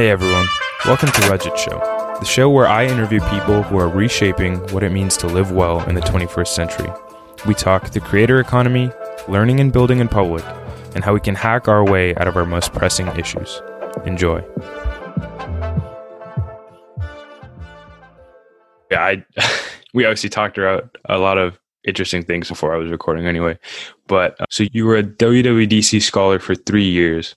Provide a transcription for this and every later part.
Hey everyone, welcome to Rajat Show, the show where I interview people who are reshaping what it means to live well in the 21st century. We talk the creator economy, learning and building in public, and how we can hack our way out of our most pressing issues. Enjoy. Yeah, I we obviously talked about a lot of interesting things before I was recording anyway. But uh, so you were a WWDC scholar for 3 years.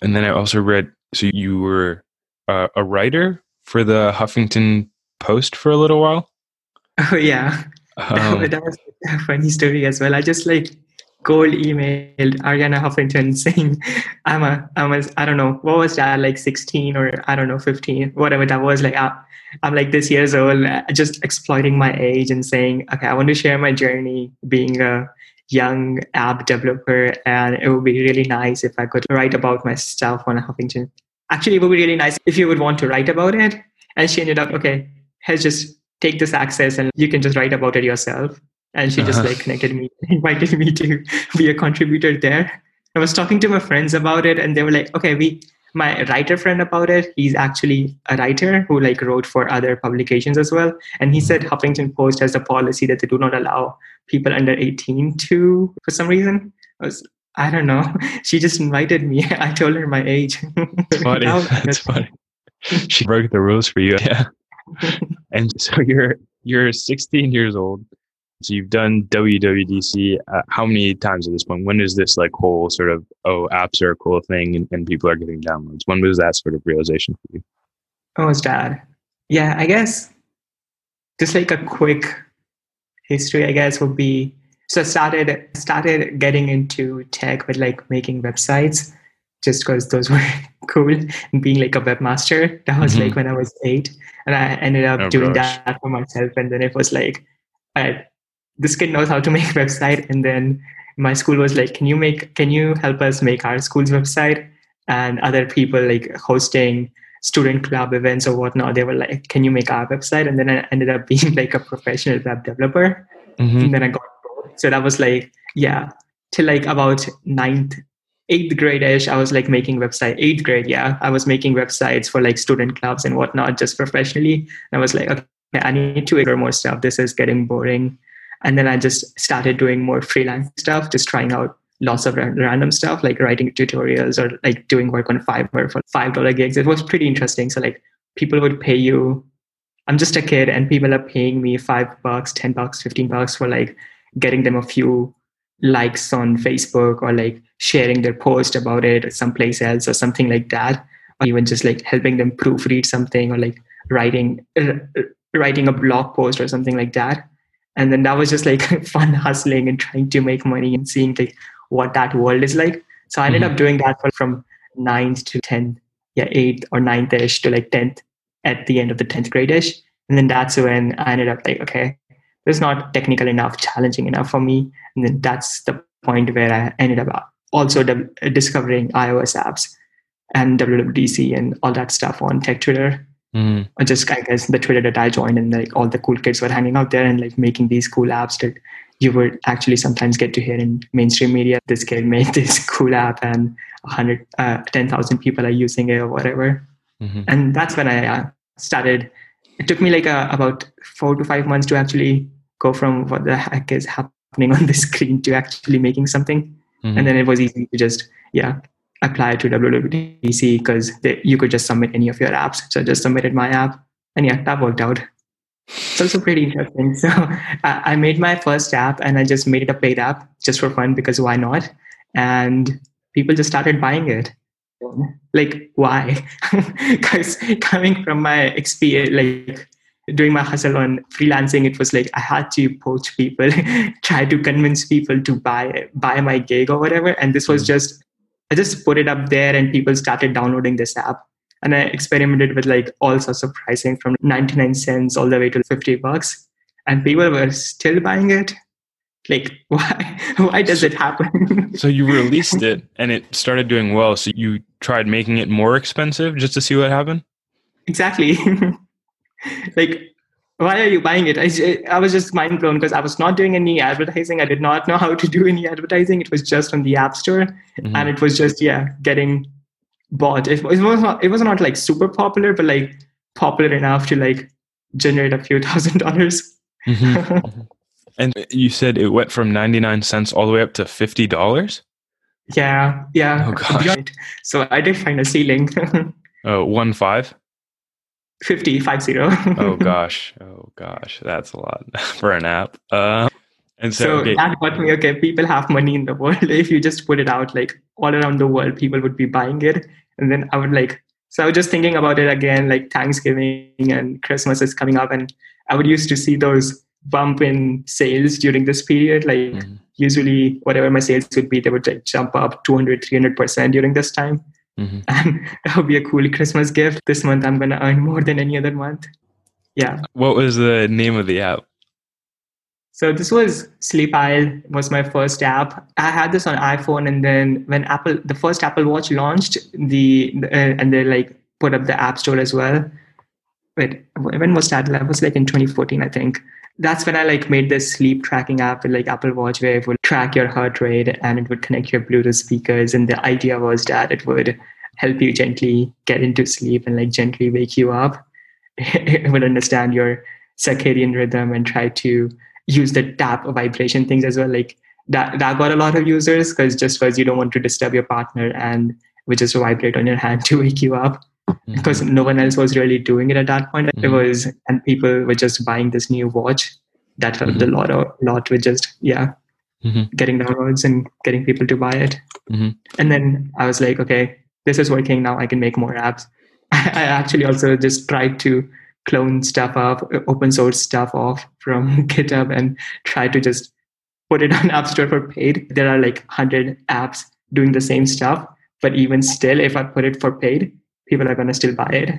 And then I also read so you were uh, a writer for the Huffington Post for a little while. Oh yeah, um, that was a funny story as well. I just like cold emailed Arianna Huffington saying, "I'm a, I'm a, I don't know what was that like 16 or I don't know 15, whatever that was. Like I, I'm like this years old, uh, just exploiting my age and saying, okay, I want to share my journey being a young app developer, and it would be really nice if I could write about myself on Huffington actually, it would be really nice if you would want to write about it. And she ended up, okay, let's just take this access and you can just write about it yourself. And she just uh-huh. like connected me, invited me to be a contributor there. I was talking to my friends about it and they were like, okay, we, my writer friend about it, he's actually a writer who like wrote for other publications as well. And he said Huffington Post has a policy that they do not allow people under 18 to, for some reason. I was I don't know. She just invited me. I told her my age. That's funny. That's funny. She broke the rules for you. Yeah. and so you're you're 16 years old. So you've done WWDC uh, how many times at this point? When is this like whole sort of oh apps are a cool thing and, and people are getting downloads? When was that sort of realization for you? Oh, it's dad. Yeah, I guess just like a quick history, I guess would be so I started started getting into tech with like making websites just because those were cool. And being like a webmaster that was mm-hmm. like when i was eight. And i ended up oh, doing gosh. that for myself. And then it was like I, this kid knows how to make a website. And then my school was like can you make can you help us make our school's website? And other people like hosting student club events or whatnot they were like can you make our website? And then i ended up being like a professional web developer. Mm-hmm. and then i got so that was like, yeah, till like about ninth, eighth grade ish, I was like making website. Eighth grade, yeah, I was making websites for like student clubs and whatnot, just professionally. And I was like, okay, I need to figure more stuff. This is getting boring. And then I just started doing more freelance stuff, just trying out lots of random stuff like writing tutorials or like doing work on Fiverr for five dollar gigs. It was pretty interesting. So like people would pay you. I'm just a kid, and people are paying me five bucks, ten bucks, fifteen bucks for like getting them a few likes on Facebook or like sharing their post about it someplace else or something like that, or even just like helping them proofread something or like writing uh, writing a blog post or something like that. And then that was just like fun hustling and trying to make money and seeing like what that world is like. So I ended mm-hmm. up doing that from ninth to 10th, yeah, eighth or ninth ish to like 10th at the end of the 10th grade ish. And then that's when I ended up like, okay, it's not technical enough, challenging enough for me. And then that's the point where I ended up also discovering iOS apps and WWDC and all that stuff on Tech Twitter. Mm. Or just I guess the Twitter that I joined and like all the cool kids were hanging out there and like making these cool apps that you would actually sometimes get to hear in mainstream media. This kid made this cool app and 100, uh, 10,000 people are using it or whatever. Mm-hmm. And that's when I uh, started it took me like a, about four to five months to actually go from what the heck is happening on the screen to actually making something. Mm-hmm. And then it was easy to just, yeah, apply to WWDC because you could just submit any of your apps. So I just submitted my app. And yeah, that worked out. It's also pretty interesting. So I made my first app and I just made it a paid app just for fun because why not? And people just started buying it like why because coming from my experience like doing my hustle on freelancing it was like i had to poach people try to convince people to buy buy my gig or whatever. And this was mm. just i just put it up there and people started downloading this app. And i experimented with like all sorts of pricing from 99 cents all the way to 50 bucks. And people were still buying it. Like why why does it happen? so you released it and it started doing well. So you tried making it more expensive just to see what happened? Exactly like why are you buying it i, I was just mind blown because i was not doing any advertising i did not know how to do any advertising it was just on the app store mm-hmm. and it was just yeah getting bought. It, it was not it was not like super popular, but like popular enough to like generate a few thousand dollars. Mm-hmm. and you said it went from 99 cents all the way up to $50? Yeah, yeah. Oh, gosh. So I did find a ceiling. oh, one five? 50, five zero. oh gosh. Oh gosh. That's a lot for an app. Uh, and so, so okay. that got me, okay, people have money in the world. If you just put it out like all around the world, people would be buying it. And then I would like, so I was just thinking about it again, like Thanksgiving and Christmas is coming up. And I would used to see those bump in sales during this period. Like mm-hmm. usually whatever my sales would be, they would like jump up 200, 300% during this time. Mm-hmm. And that would be a cool Christmas gift. This month I'm to earn more than any other month. Yeah. What was the name of the app? So this was Sleep Isle was my first app. I had this on iPhone, and then when Apple, the first Apple Watch launched, the uh, and they like put up the App Store as well. But when was that? That was like in 2014, I think. That's when I like made this sleep tracking app with like Apple Watch, where it would track your heart rate and it would connect your Bluetooth speakers. And the idea was that it would help you gently get into sleep and like gently wake you up. it would understand your circadian rhythm and try to use the tap vibration things as well. Like that that got a lot of users because just because you don't want to disturb your partner and we just vibrate on your hand to wake you up. Mm-hmm. Because no one else was really doing it at that point. Mm-hmm. It was and people were just buying this new watch that helped mm-hmm. a lot a lot with just yeah mm-hmm. getting downloads and getting people to buy it. Mm-hmm. And then I was like, okay, this is working now. I can make more apps. I actually also just tried to clone stuff off, open source stuff off from GitHub and try to just put it on App Store for paid. There are like 100 apps doing the same stuff. But even still, if I put it for paid, people are going to still buy it.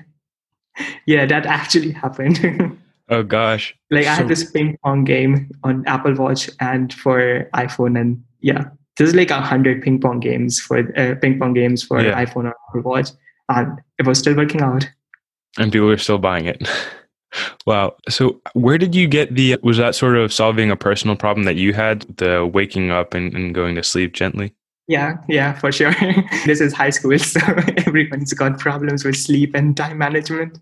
yeah, that actually happened. oh, gosh. Like so- I had this ping pong game on Apple Watch and for iPhone. And yeah, there's like a hundred ping pong games for uh, ping pong games for yeah. iPhone or Apple Watch. And it was still working out and people are still buying it. wow. So, where did you get the? Was that sort of solving a personal problem that you had, the waking up and, and going to sleep gently? Yeah, yeah, for sure. this is high school, so everyone's got problems with sleep and time management.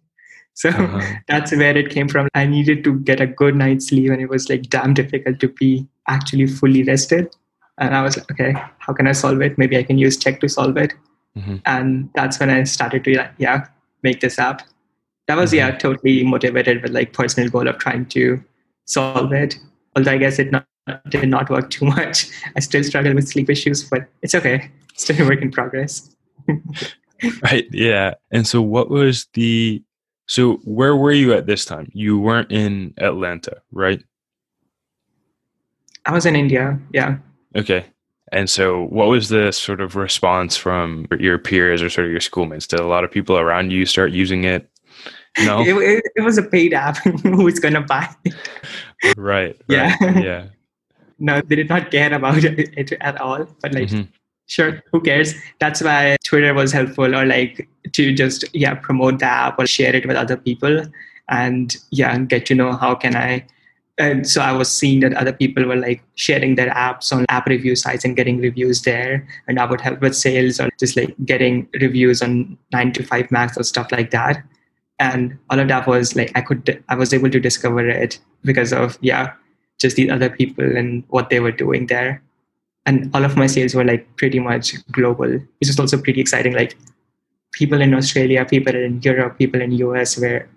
So uh-huh. that's where it came from. I needed to get a good night's sleep, and it was like damn difficult to be actually fully rested. And I was like, okay, how can I solve it? Maybe I can use tech to solve it. Mm-hmm. And that's when I started to, yeah, make this app that was yeah mm-hmm. totally motivated with like personal goal of trying to solve it although i guess it not, did not work too much i still struggle with sleep issues but it's okay still a work in progress right yeah and so what was the so where were you at this time you weren't in atlanta right i was in india yeah okay and so, what was the sort of response from your peers or sort of your schoolmates? Did a lot of people around you start using it? No, it, it, it was a paid app. Who's gonna buy it? Right. right yeah. Yeah. No, they did not care about it at all. But like, mm-hmm. sure, who cares? That's why Twitter was helpful, or like to just yeah promote the app or share it with other people, and yeah, get to know how can I and so I was seeing that other people were like sharing their apps on app review sites and getting reviews there. And I would help with sales or just like getting reviews on 9to5Mac or stuff like that and all of that was like i could i was able to discover it because of yeah just the other people and what they were doing there and all of my sales were like pretty much global which is also pretty exciting like people in australia people in europe people in us where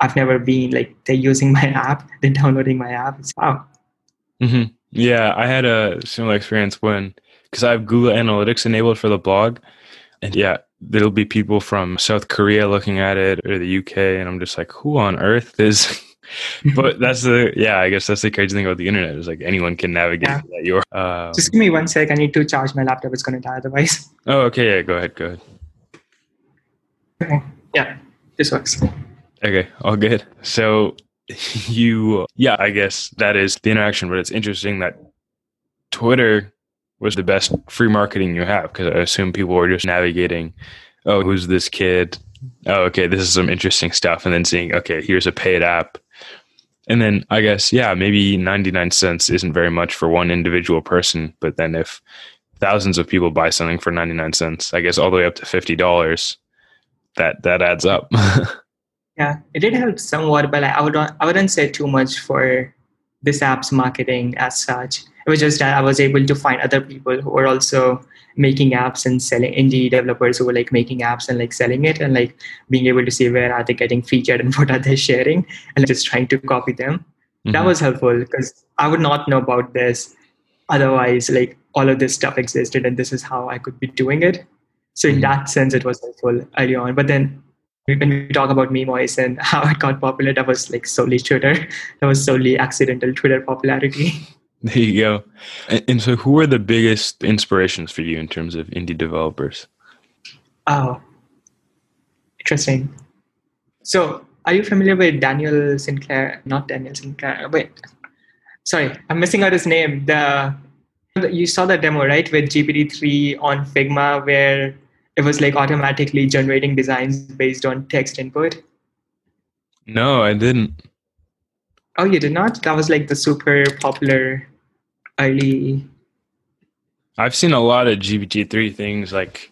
i've never been like they're using my app they're downloading my app it's wow mm-hmm. yeah i had a similar experience when because i have google analytics enabled for the blog and yeah there'll be people from South Korea looking at it or the UK, and I'm just like, who on earth is? But that's the yeah, I guess that's the crazy thing about the internet is like anyone can navigate yeah. that. Your um, just give me one sec. I need to charge my laptop. It's going to die otherwise. Oh, okay. Yeah, go ahead. Go ahead. Okay. Yeah, this works. Okay, all good. So you, yeah, I guess that is the interaction. But it's interesting that Twitter was the best free marketing you have? Because I assume people were just navigating, oh, who's this kid? Oh, okay, this is some interesting stuff. And then seeing, okay, here's a paid app. And then I guess, yeah, maybe 99 cents isn't very much for one individual person. But then if thousands of people buy something for 99 cents, I guess all the way up to $50, that that adds up. yeah, it did help somewhat, but I would I wouldn't say too much for this app's marketing as such. It was just that I was able to find other people who were also making apps and selling indie developers who were like making apps and like selling it and like being able to see where are they getting featured and what are they sharing and just trying to copy them. Mm-hmm. That was helpful because I would not know about this otherwise. Like all of this stuff existed and this is how I could be doing it. So in mm-hmm. that sense, it was helpful early on. But then when we talk about Memoirs and how it got popular, that was like solely Twitter. That was solely accidental Twitter popularity. There you go. And, and so, who are the biggest inspirations for you in terms of indie developers? Oh, interesting. So, are you familiar with Daniel Sinclair? Not Daniel Sinclair. Wait, sorry, I'm missing out his name. The you saw the demo right with GPT-3 on Figma, where it was like automatically generating designs based on text input. No, I didn't. Oh, you did not? That was like the super popular I've seen a lot of GPT-3 things like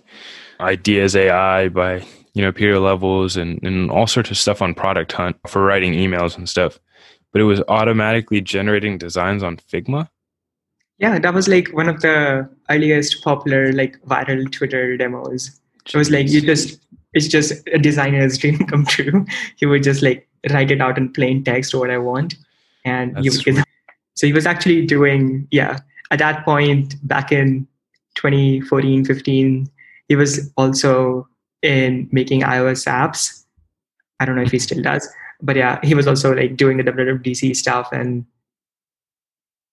Ideas AI by you know Pieter Levels and, and all sorts of stuff on Product Hunt for writing emails and stuff. But it was automatically generating designs on Figma. Yeah, that was like one of the earliest popular like viral Twitter demos. Jeez. It was like you just it's just a designer's dream come true. He would just like write it out in plain text what I want, and That's you would get. So he was actually doing yeah at that point back in 2014 15 he was also in making iOS apps. I don't know if he still does, but yeah, he was also like doing the WWDC stuff and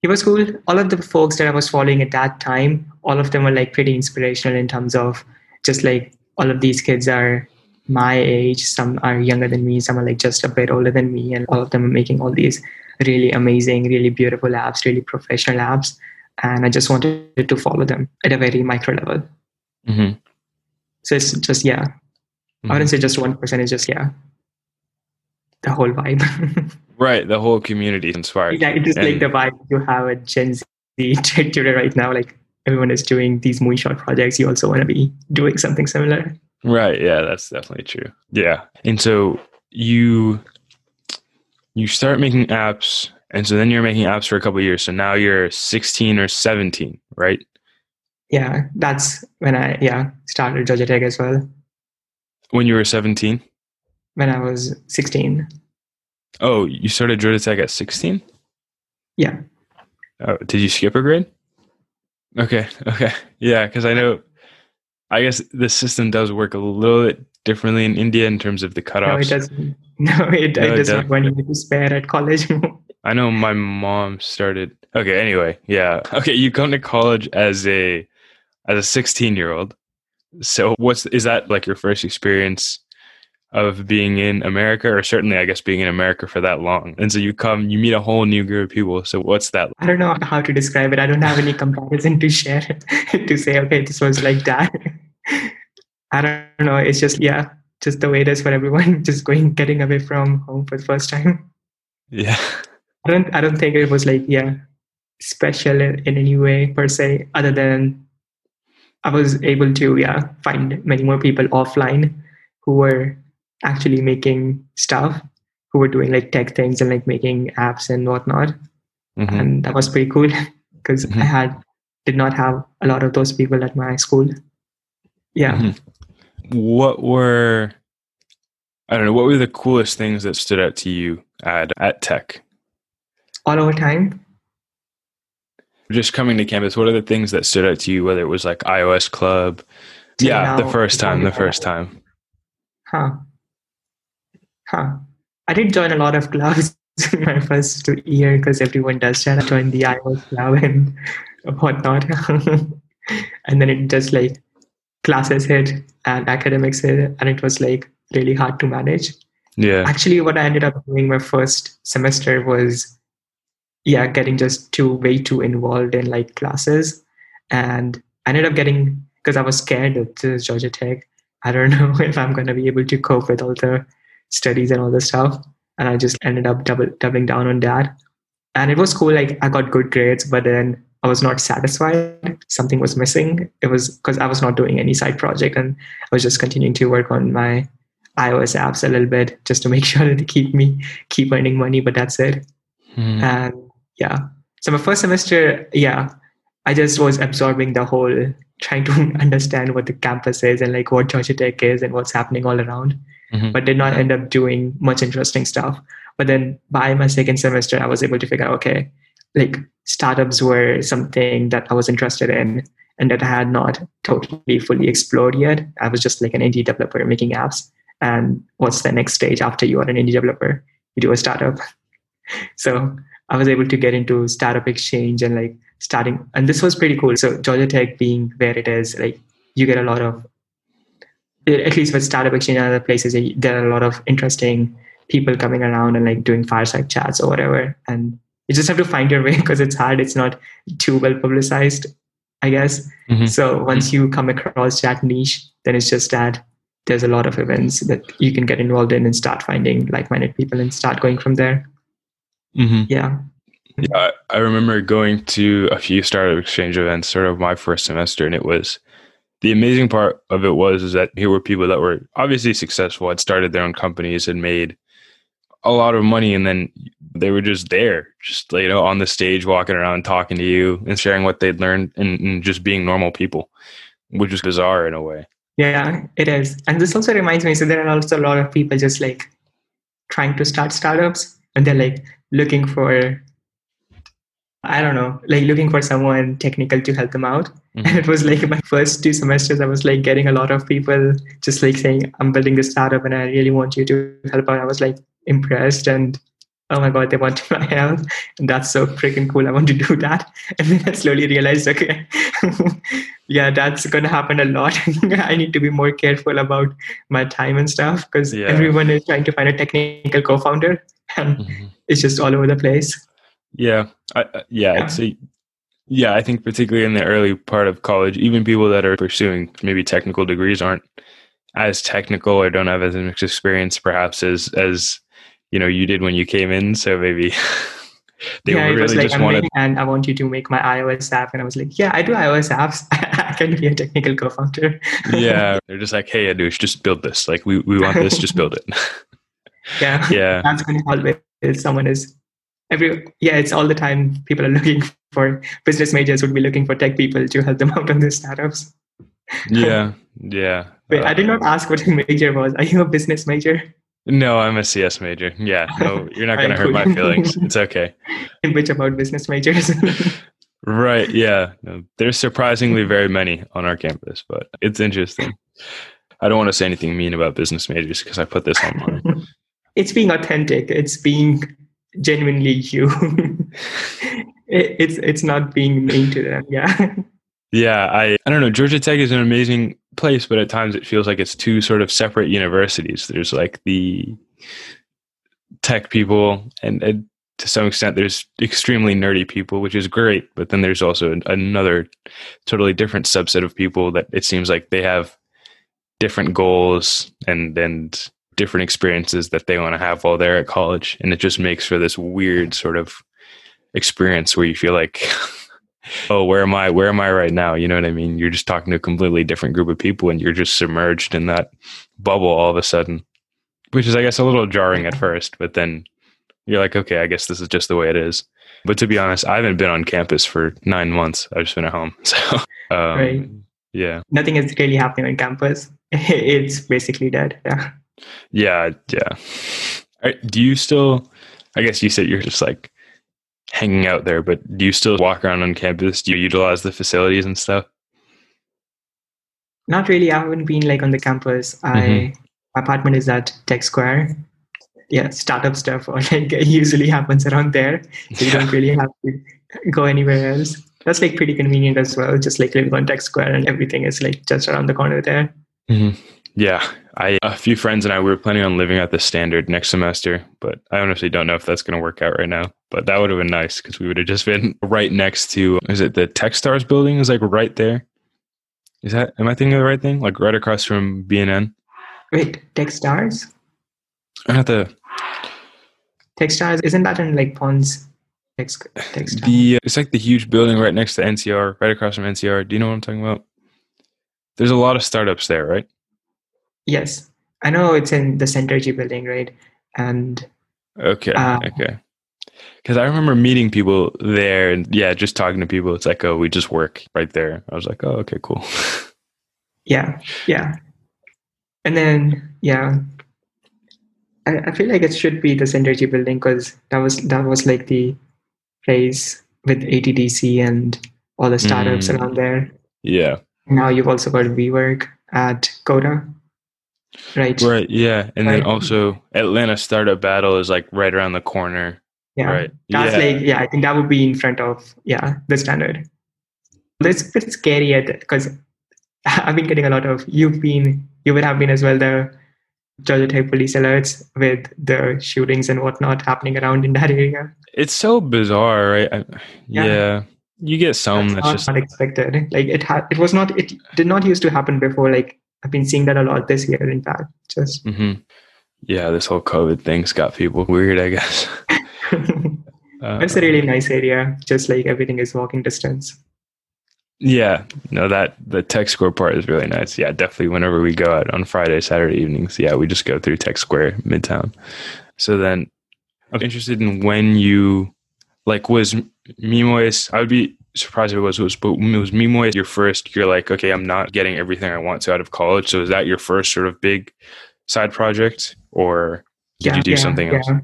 he was cool. All of the folks that I was following at that time, all of them were like pretty inspirational in terms of just like all of these kids are my age, some are younger than me, some are like just a bit older than me, and all of them are making all these really amazing, really beautiful apps, really professional apps. And I just wanted to follow them at a very micro level. Mm-hmm. So it's just, yeah. Mm-hmm. I wouldn't say just one person, it's just, yeah, the whole vibe. right. The whole community inspired. Yeah, it is and, like the vibe you have at Gen Z Twitter right now. Like everyone is doing these moonshot projects. You also want to be doing something similar. Right. Yeah, that's definitely true. Yeah. And so you you start making apps and so then you're making apps for a couple years. So now you're 16 or 17, right? Yeah, that's when I yeah, started Georgia Tech as well. When you were 17? When I was 16. Oh, you started Georgia Tech at 16? Yeah. Oh, did you skip a grade? Okay. Okay. Yeah, because I know. I guess the system does work a little bit differently in India in terms of the cutoffs. No, it doesn't. No, it, no, it does not want you to spare at college. I know my mom started. Okay. Anyway, yeah. Okay, you come to college as a as a 16 year old. So, what's is that like your first experience of being in America, or certainly, I guess, being in America for that long. And so you come, you meet a whole new group of people. So what's that? I don't know how to describe it. I don't have any comparison to share to say, okay, this was like that. I don't know. It's just, yeah, just the way it is for everyone, just going, getting away from home for the first time. Yeah. I don't, I don't think it was like, yeah, special in, in any way per se, other than I was able to, yeah, find many more people offline who were actually making stuff who were doing like tech things and like making apps and whatnot. Mm-hmm. And that was pretty cool because mm-hmm. I had did not have a lot of those people at my school. Yeah. Mm-hmm. What were I don't know, what were the coolest things that stood out to you at at tech? All over time. Just coming to campus, what are the things that stood out to you, whether it was like iOS Club? yeah, now, the first time, the first time. Huh. Huh. I did join a lot of clubs in my first year because everyone does that. I joined the iOS club and whatnot. and then it just like classes hit and academics hit, and it was like really hard to manage. Yeah. Actually, what I ended up doing my first semester was, yeah, getting just too way too involved in like classes, and I ended up getting because I was scared of Georgia Tech. I don't know if I'm going to be able to cope with all the studies and all this stuff. And I just ended up double, doubling down on that. And it was cool. Like I got good grades, but then I was not satisfied. Something was missing. It was because I was not doing any side project and I was just continuing to work on my iOS apps a little bit just to make sure that they keep me keep earning money, but that's it. Mm. And yeah. So my first semester, yeah, I just was absorbing the whole trying to understand what the campus is and like what Georgia Tech is and what's happening all around. Mm-hmm. But did not end up doing much interesting stuff. But then by my second semester, I was able to figure out, okay, like startups were something that I was interested in and that I had not totally fully explored yet. I was just like an indie developer making apps. And what's the next stage after you are an indie developer? You do a startup. so I was able to get into startup exchange and like starting, and this was pretty cool. So Georgia Tech being where it is, like you get a lot of, at least with startup exchange and other places, there are a lot of interesting people coming around and like doing fireside chats or whatever. And you just have to find your way because it's hard. It's not too well publicized, I guess. Mm-hmm. So once you come across that niche, then it's just that there's a lot of events that you can get involved in and start finding like-minded people and start going from there. Mm-hmm. Yeah. Yeah, I remember going to a few startup exchange events, sort of my first semester, and it was the amazing part of it was is that here were people that were obviously successful, had started their own companies, and made a lot of money, and then they were just there, just you know, on the stage, walking around, talking to you, and sharing what they'd learned, and, and just being normal people, which is bizarre in a way. Yeah, it is, and this also reminds me. So there are also a lot of people just like trying to start startups, and they're like looking for I don't know, like looking for someone technical to help them out. Mm-hmm. And it was like my first two semesters, I was like getting a lot of people just like saying, I'm building this startup and I really want you to help out. I was like impressed and oh my god, they want my help. And that's so freaking cool. I want to do that. And then I slowly realized, okay, yeah, that's gonna happen a lot. I need to be more careful about my time and stuff because yeah. everyone is trying to find a technical co-founder and mm-hmm. it's just all over the place. Yeah, I, yeah, yeah. I'd yeah, I think particularly in the early part of college, even people that are pursuing maybe technical degrees aren't as technical or don't have as much experience, perhaps as as you know you did when you came in. So maybe they yeah, really like, just wanted. And I want you to make my iOS app, and I was like, yeah, I do iOS apps. I can be a technical co-founder. yeah, they're just like, hey, Anush, just build this. Like we we want this, just build it. yeah, yeah. That's going to always someone is every yeah it's all the time people are looking for business majors would be looking for tech people to help them out on their startups. Yeah yeah. Wait uh, i did not ask what your major was. Are you a business major? No i'm a cs major. Yeah no you're not going to hurt my feelings. It's okay. In which about business majors? Right yeah. No, there's surprisingly very many on our campus but it's interesting. I don't want to say anything mean about business majors because i put this online. It's being authentic. It's being genuinely you. it's it's not being mean to them. Yeah. Yeah, I I don't know. Georgia Tech is an amazing place, but at times it feels like it's two sort of separate universities. There's like the tech people, and, and to some extent, there's extremely nerdy people, which is great. But then there's also another totally different subset of people that it seems like they have different goals and and different experiences that they want to have while they're at college. And it just makes for this weird sort of experience where you feel like, oh, where am I? Where am I right now? You know what I mean? You're just talking to a completely different group of people and you're just submerged in that bubble all of a sudden, which is, I guess, a little jarring at first, but then you're like, okay, I guess this is just the way it is. But to be honest, I haven't been on campus for nine months. I've just been at home. So, um, right. yeah. Nothing is really happening on campus. It's basically dead. Yeah. Yeah, yeah. Do you still? I guess you said you're just like hanging out there, but do you still walk around on campus? Do you utilize the facilities and stuff? Not really. I haven't been like on the campus. Mm-hmm. I my apartment is at Tech Square. Yeah, startup stuff or like usually happens around there. So you don't really have to go anywhere else. That's like pretty convenient as well. Just like living on Tech Square and everything is like just around the corner there. Mm-hmm. Yeah, I a few friends and I we were planning on living at the standard next semester, but I honestly don't know if that's going to work out right now. But that would have been nice because we would have just been right next to is it the TechStars building is like right there. Is that am I thinking of the right thing? Like right across from BNN. Wait, TechStars? Not the TechStars isn't that in like Ponce? tech, tech staff. The it's like the huge building right next to NCR, right across from NCR. Do you know what I'm talking about? There's a lot of startups there, right? Yes, I know it's in the Centergy building, right? And Okay, Uh, okay. Because I remember meeting people there, and yeah, just talking to people. It's like, oh, we just work right there. I was like, oh, okay, cool. yeah, yeah. And then yeah, I, I feel like it should be the Centergy building because that was that was like the place with ATDC and all the startups Mm. around there. yeah, Now you've also got WeWork at Coda, right? right. Yeah, and then also Atlanta Startup Battle is like right around the corner. Yeah. Right. That's yeah. like yeah, I think that would be in front of yeah the standard. It's pretty scary at because I've been getting a lot of you've been you would have been as well the Georgia Tech police alerts with the shootings and whatnot happening around in that area. It's so bizarre, right? I, yeah. Yeah. you get some That's that's, not just unexpected. Like it had it was not it did not used to happen before. Like I've been seeing that a lot this year. In fact, just hmm yeah. This whole COVID thing's got people weird, I guess. Uh, it's a really nice area. Just like everything is walking distance. Yeah, no, that the tech square part is really nice. Yeah, definitely. Whenever we go out on Friday, Saturday evenings, yeah, we just go through Tech Square Midtown. So then, I'm interested in when you like was Mimois. I would be surprised it was was, but it was Mimois your first? You're like, okay, I'm not getting everything I want to out of college. So is that your first sort of big side project, or did you do something else? Yeah.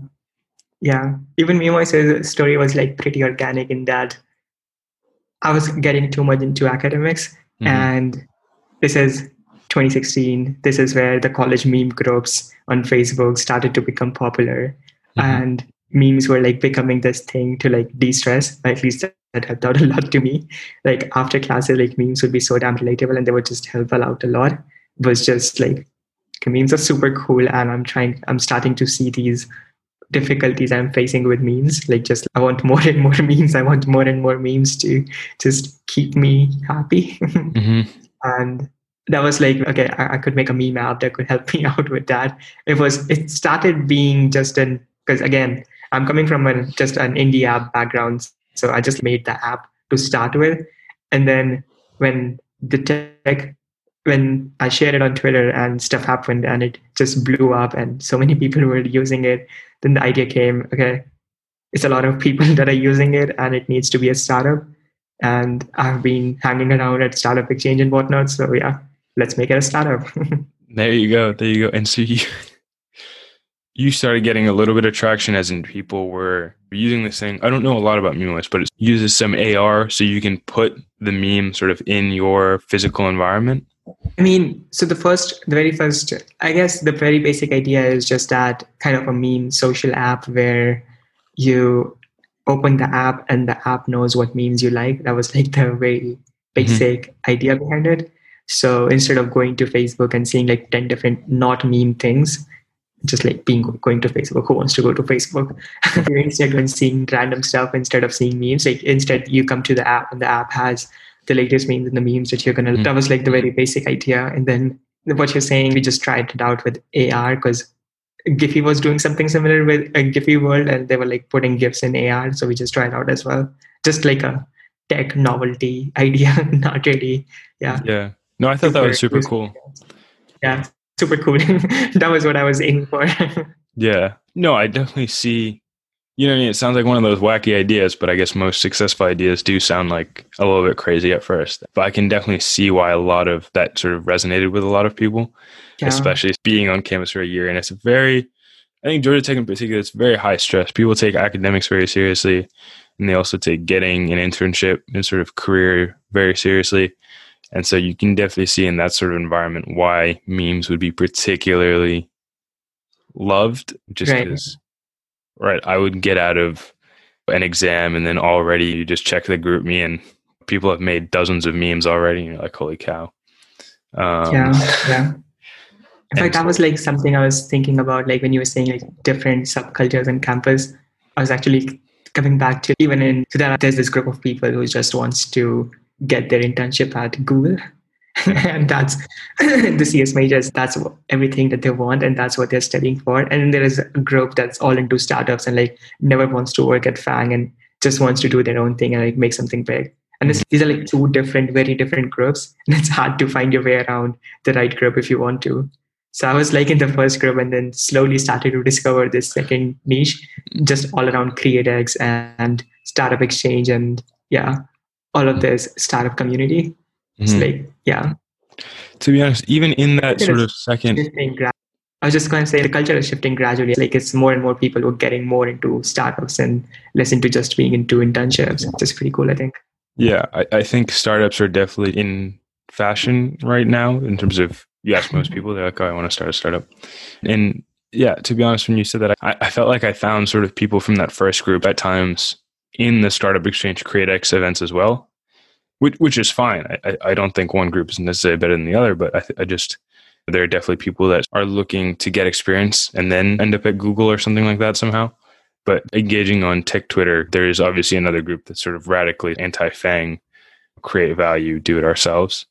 yeah. Even me, my story was like pretty organic in that I was getting too much into academics. Mhm. And this is 2016. This is where the college meme groups on Facebook started to become popular. Mhm. And memes were like becoming this thing to like de-stress. At least that helped out a lot to me. Like after classes, like memes would be so damn relatable and they would just help out a lot. It was just like memes are super cool and I'm trying I'm starting to see these difficulties I'm facing with memes. Like just I want more and more memes. I want more and more memes to just keep me happy. Mhm. and that was like okay I, I could make a meme app that could help me out with that it was it started being just an because again i'm coming from just an indie app background so i just made the app to start with and then when the tech when i shared it on twitter and stuff happened and it just blew up and so many people were using it then the idea came okay it's a lot of people that are using it and it needs to be a startup and I've been hanging around at Startup Exchange and whatnot. So yeah, let's make it a startup. There you go. There you go. And so you you started getting a little bit of traction as in people were using this thing. I don't know a lot about Memewish, but it uses some AR so you can put the meme sort of in your physical environment. I mean, so the first, the very first, I guess the very basic idea is just that kind of a meme social app where you open the app and the app knows what memes you like. That was like the very mm-hmm. basic idea behind it. So instead of going to Facebook and seeing like 10 different not meme things, just like being going to Facebook, who wants to go to Facebook? You're instead of seeing random stuff instead of seeing memes. Like instead you come to the app and the app has the latest memes and the memes that you're gonna Mhm. that was like the very basic idea. And then what you're saying, we just tried it out with AR because Giphy was doing something similar with a Giphy world and they were like putting GIFs in AR. So we just tried out as well. Just like a tech novelty idea, not really. Yeah. Yeah. No, I thought that was super Super cool. Yeah. Super cool. that was what I was aiming for. Yeah. No, I definitely see. You know, I mean? it sounds like one of those wacky ideas, but I guess most successful ideas do sound like a little bit crazy at first. But I can definitely see why a lot of that sort of resonated with a lot of people. Yeah. especially being on campus for a year. And it's very, I think Georgia Tech in particular, it's very high stress. People take academics very seriously, and they also take getting an internship and sort of career very seriously. And so you can definitely see in that sort of environment why memes would be particularly loved, just because, right? I would get out of an exam and then already you just check the GroupMe and people have made dozens of memes already. And you're like, holy cow. Um, yeah. Yeah. In fact, that was like something I was thinking about, like when you were saying like different subcultures on campus. I was actually coming back to even in so there, there's this group of people who just wants to get their internship at Google. and that's the CS majors, that's everything that they want and that's what they're studying for. And then there is a group that's all into startups and like never wants to work at FANG and just wants to do their own thing and like make something big. And this, these are like two different, very different groups. And it's hard to find your way around the right group if you want to. So I was like in the first group and then slowly started to discover this second niche, just all around CreateX and Startup Exchange and yeah, all of this startup community. Mm-hmm. It's like, yeah. To be honest, even in that sort of second I was just going to say the culture is shifting gradually. Like it's more and more people who are getting more into startups and less into just being into internships, which is pretty cool, I think. Yeah, I, I think startups are definitely in fashion right now in terms of you ask most people, they're like, oh, I want to start a startup. And yeah, to be honest, when you said that, I, I felt like I found sort of people from that first group at times in the Startup Exchange CreateX events as well, which, which is fine. I, I don't think one group is necessarily better than the other, but I, th- I just there are definitely people that are looking to get experience and then end up at Google or something like that somehow. But engaging on tech Twitter, there is obviously another group that's sort of radically anti FANG, create value, do it ourselves.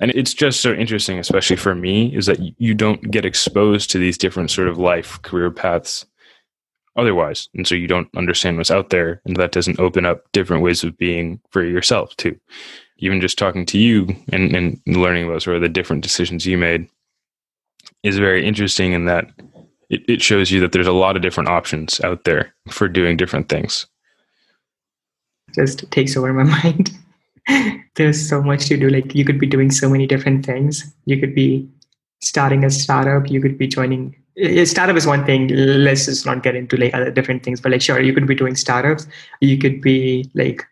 And it's just so interesting, especially for me, is that you don't get exposed to these different sort of life career paths otherwise. And so you don't understand what's out there. And that doesn't open up different ways of being for yourself, too. Even just talking to you and, and learning about sort of the different decisions you made is very interesting in that it, it shows you that there's a lot of different options out there for doing different things. Just takes over my mind. there's so much to do. Like you could be doing so many different things. You could be starting a startup. You could be joining. Startup is one thing. Let's just not get into like other different things. But like, sure, you could be doing startups. You could be like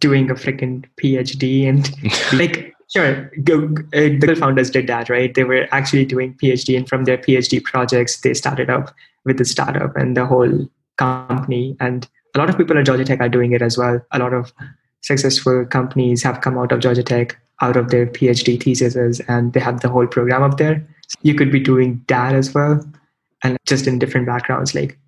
doing a freaking PhD and like Sure. Google, uh, Google founders did that, right? They were actually doing PhD, and from their PhD projects, they started up with the startup and the whole company. And a lot of people at Georgia Tech are doing it as well. A lot of successful companies have come out of Georgia Tech out of their PhD theses, and they have the whole program up there. You could be doing that as well, and just in different backgrounds. Like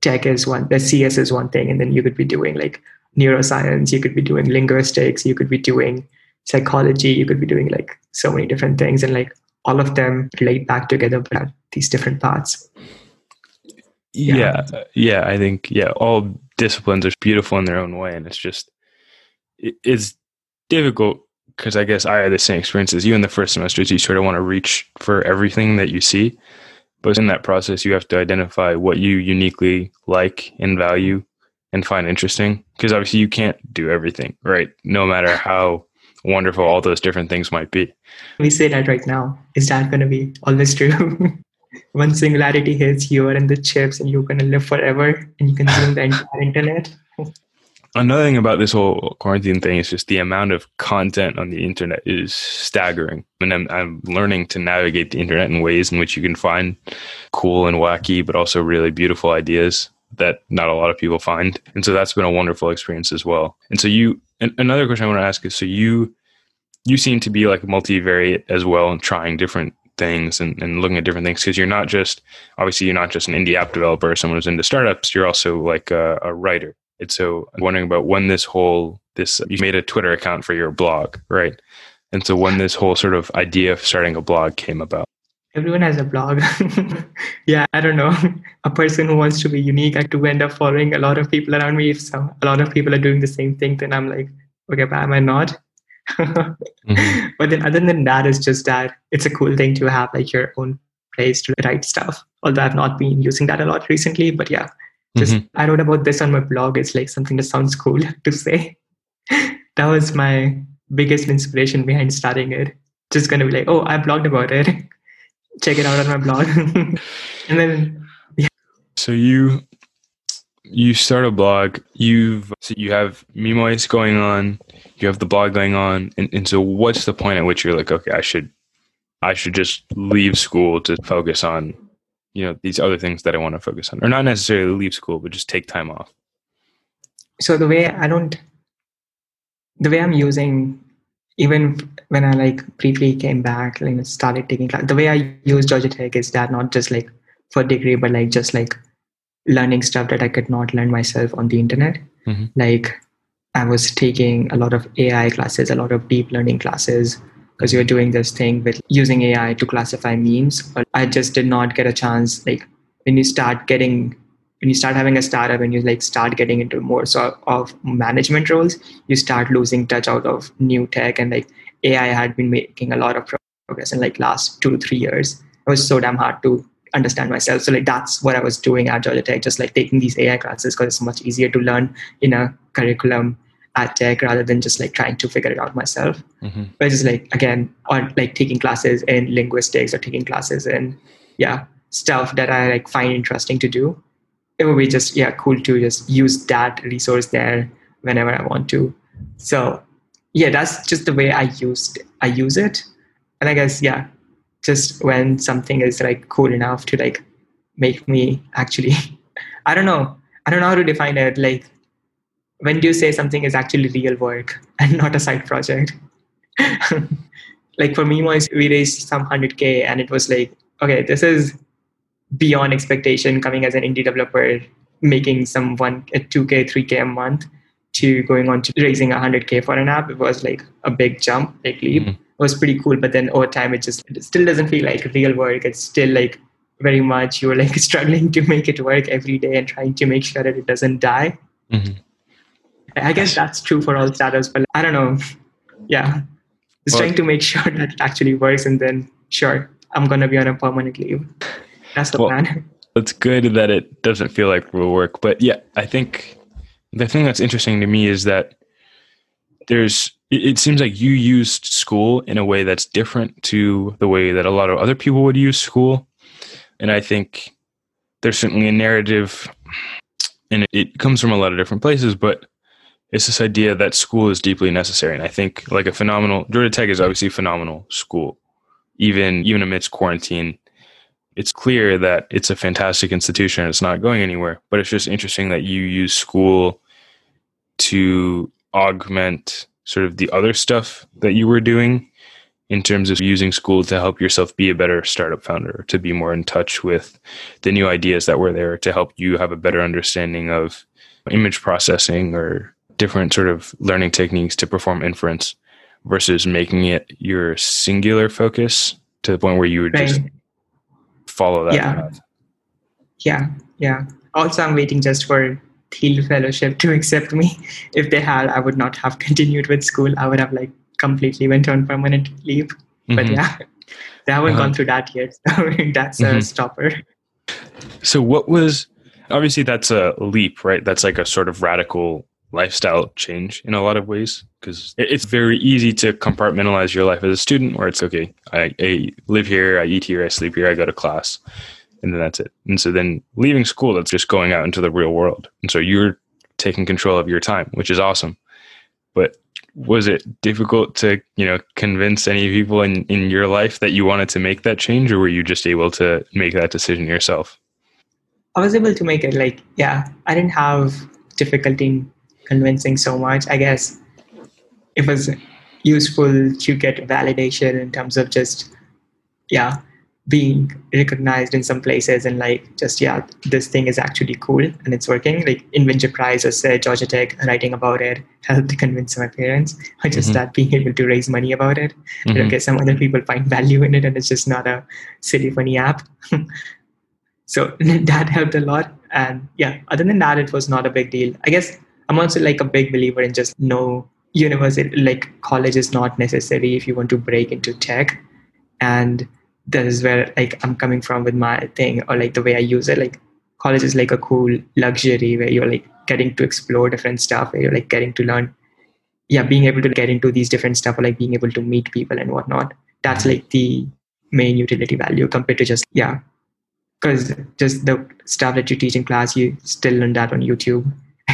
tech is one, the CS is one thing, and then you could be doing like neuroscience. You could be doing linguistics. You could be doing psychology you could be doing like so many different things and like all of them relate back together but these different parts yeah. yeah yeah i think yeah all disciplines are beautiful in their own way and it's just it's difficult because i guess i had the same experience as you in the first semesters you sort of want to reach for everything that you see but in that process you have to identify what you uniquely like and value and find interesting because obviously you can't do everything right no matter how wonderful all those different things might be. We say that right now. Is that going to be always true? When singularity hits, you are in the chips and you're going to live forever and you consume the entire internet. Another thing about this whole quarantine thing is just the amount of content on the internet is staggering. And I'm, I'm learning to navigate the internet in ways in which you can find cool and wacky, but also really beautiful ideas that not a lot of people find. And so that's been a wonderful experience as well. And so you and another question I want to ask is: so you you seem to be like multivariate as well and trying different things and, and looking at different things because you're not just obviously you're not just an indie app developer or someone who's into startups you're also like a, a writer and so i'm wondering about when this whole this you made a twitter account for your blog right? And so when this whole sort of idea of starting a blog came about. Everyone has a blog. Yeah i don't know. A person who wants to be unique I to end up following a lot of people around me. If so a lot of people are doing the same thing then i'm like okay but am i not? Mm-hmm. but then other than that it's just that it's a cool thing to have like your own place to write stuff. Although i've not been using that a lot recently but yeah just mm-hmm. i wrote about this on my blog. It's like something that sounds cool to say. That was my biggest inspiration behind starting it. Just gonna be like oh i blogged about it. Check it out on my blog. and then yeah. So you you start a blog, you've so you have Memoirs going on, you have the blog going on, and, and so what's the point at which you're like, okay, I should I should just leave school to focus on, you know, these other things that I want to focus on. Or not necessarily leave school, but just take time off. So the way I don't the way I'm using even when I like briefly came back, like started taking class, the way I use Georgia Tech is that not just like for degree, but like just like learning stuff that I could not learn myself on the internet. Mm-hmm. Like I was taking a lot of AI classes, a lot of deep learning classes, because you're doing this thing with using AI to classify memes. But I just did not get a chance. Like when you start getting when you start having a startup and you like start getting into more sort of management roles, you start losing touch out of new tech and like AI had been making a lot of progress in like last two to three years. It was so damn hard to understand myself. So like that's what I was doing at Georgia Tech, just like taking these AI classes because it's much easier to learn in a curriculum at Tech rather than just like trying to figure it out myself. Mm-hmm. But just like again, or like taking classes in linguistics or taking classes in yeah stuff that I like find interesting to do it would be just yeah cool to just use that resource there whenever I want to. So yeah, that's just the way I used I use it. And I guess yeah, just when something is like cool enough to like make me actually I don't know. I don't know how to define it. Like when do you say something is actually real work and not a side project? like for me we raised some 100k and it was like okay this is beyond expectation coming as an indie developer making some one 2k 3k a month to going on to raising 100k for an app it was like a big jump big leap mm-hmm. it was pretty cool but then over time it just it still doesn't feel like real work it's still like very much you're like struggling to make it work every day and trying to make sure that it doesn't die mm-hmm. I guess that's true for all startups but i don't know yeah just well, trying to make sure that it actually works and then sure i'm gonna be on a permanent leave that's the well, plan. It's good that it doesn't feel like real work. But yeah, I think the thing that's interesting to me is that there's it seems like you used school in a way that's different to the way that a lot of other people would use school. And I think there's certainly a narrative and it comes from a lot of different places, but it's this idea that school is deeply necessary. And I think like a phenomenal Georgia Tech is obviously a phenomenal school, even even amidst quarantine it's clear that it's a fantastic institution. It's not going anywhere, but it's just interesting that you use school to augment sort of the other stuff that you were doing in terms of using school to help yourself be a better startup founder, to be more in touch with the new ideas that were there, to help you have a better understanding of image processing or different sort of learning techniques to perform inference versus making it your singular focus to the point where you would right. just follow that yeah. path. Yeah, yeah. Also, I'm waiting just for Thiel Fellowship to accept me. If they had, I would not have continued with school. I would have like completely went on permanent leave. Mm-hmm. But yeah, they haven't uh-huh. gone through that yet. So that's mm-hmm. a stopper. So, what was obviously that's a leap, right? That's like a sort of radical lifestyle change in a lot of ways because it's very easy to compartmentalize your life as a student where it's okay I, I, live here i eat here i sleep here i go to class and then that's it. And so then leaving school that's just going out into the real world. And so you're taking control of your time which is awesome. But was it difficult to you know convince any people in, in your life that you wanted to make that change or were you just able to make that decision yourself? I was able to make it like yeah i didn't have difficulty convincing so much. I guess it was useful to get validation in terms of just, yeah, being recognized in some places and like just yeah this thing is actually cool and it's working like inventor prize or say georgia tech writing about it helped convince my parents or just mm-hmm. that being able to raise money about it mm-hmm. okay some other people find value in it and it's just not a silly funny app so that helped a lot and yeah other than that it was not a big deal i guess I'm also like a big believer in just no university, like college is not necessary if you want to break into tech. And that is where like I'm coming from with my thing or like the way I use it. Like college is like a cool luxury where you're like getting to explore different stuff, where you're like getting to learn. Yeah, being able to get into these different stuff or like being able to meet people and whatnot. That's like the main utility value compared to just yeah because just the stuff that you teach in class you still learn that on youtube